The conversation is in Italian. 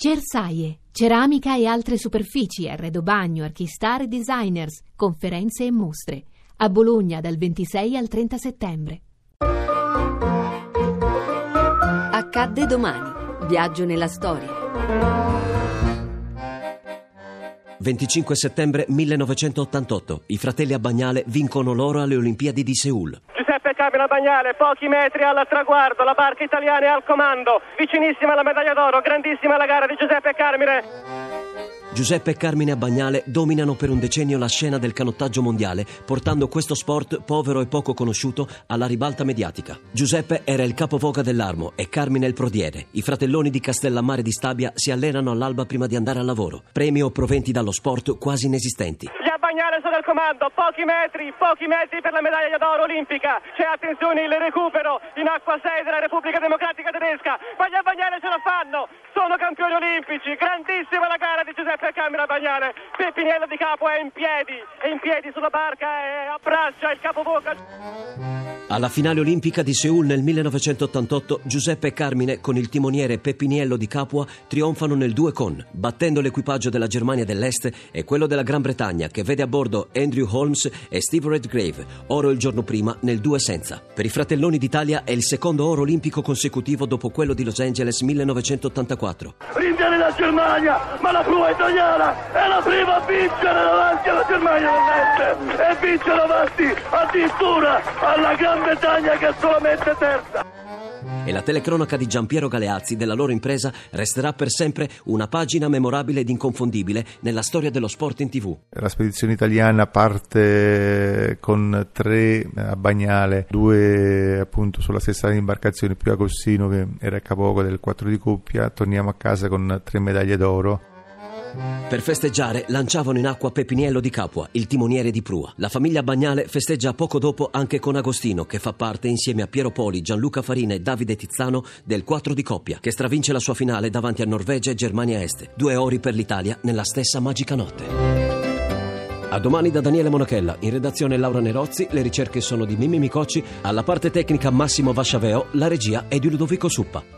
Cersaie, ceramica e altre superfici, arredo bagno, archistar e designers, conferenze e mostre. A Bologna dal 26 al 30 settembre. Accadde domani. Viaggio nella storia. 25 settembre 1988. I fratelli a Bagnale vincono l'oro alle Olimpiadi di Seul. Giuseppe Camera Bagnale, pochi metri al traguardo, la barca italiana è al comando, vicinissima alla medaglia d'oro, grandissima la gara di Giuseppe Carmine. Giuseppe e Carmine Bagnale dominano per un decennio la scena del canottaggio mondiale, portando questo sport povero e poco conosciuto alla ribalta mediatica. Giuseppe era il capovoca dell'Armo e Carmine il prodiere. I fratelloni di Castellammare di Stabia si allenano all'alba prima di andare al lavoro. Premi o proventi dallo sport quasi inesistenti. Bagnale sono al comando, pochi metri, pochi metri per la medaglia d'oro olimpica. C'è attenzione il recupero in acqua 6 della Repubblica Democratica Tedesca. Ma gli Bagnale ce la fanno, olimpici. Grandissima la gara di Giuseppe Camera Bagnale. Peppiniello di capo è in piedi, è in piedi sulla barca e abbraccia il capovoca. Alla finale olimpica di Seul nel 1988, Giuseppe Carmine con il timoniere Peppiniello di Capua trionfano nel 2 con, battendo l'equipaggio della Germania dell'Est e quello della Gran Bretagna che vede a bordo Andrew Holmes e Steve Redgrave, oro il giorno prima nel 2 senza. Per i fratelloni d'Italia è il secondo oro olimpico consecutivo dopo quello di Los Angeles 1984. Rinviene la Germania, ma la prua italiana è la prima a vincere davanti alla Germania dell'Est e vince davanti addirittura alla Gran Bretagna che è solamente terza. E la telecronaca di Giampiero Galeazzi della loro impresa resterà per sempre una pagina memorabile ed inconfondibile nella storia dello sport in tv. La spedizione italiana parte con tre a Bagnale, due appunto sulla stessa imbarcazione più Agostino che era capoco del 4 di coppia, torniamo a casa con tre medaglie d'oro per festeggiare lanciavano in acqua Pepiniello di Capua, il timoniere di prua. La famiglia Bagnale festeggia poco dopo anche con Agostino, che fa parte insieme a Piero Poli, Gianluca Farina e Davide Tizzano del 4 di coppia, che stravince la sua finale davanti a Norvegia e Germania Est. Due ori per l'Italia nella stessa magica notte. A domani da Daniele Monachella, in redazione Laura Nerozzi, le ricerche sono di Mimmi Micocci, alla parte tecnica Massimo Vasciaveo, la regia è di Ludovico Suppa.